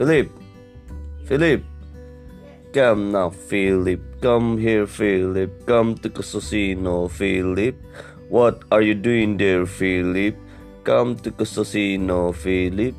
Philip, Philip, come now, Philip. Come here, Philip. Come to Casosino, Philip. What are you doing there, Philip? Come to Casosino, Philip.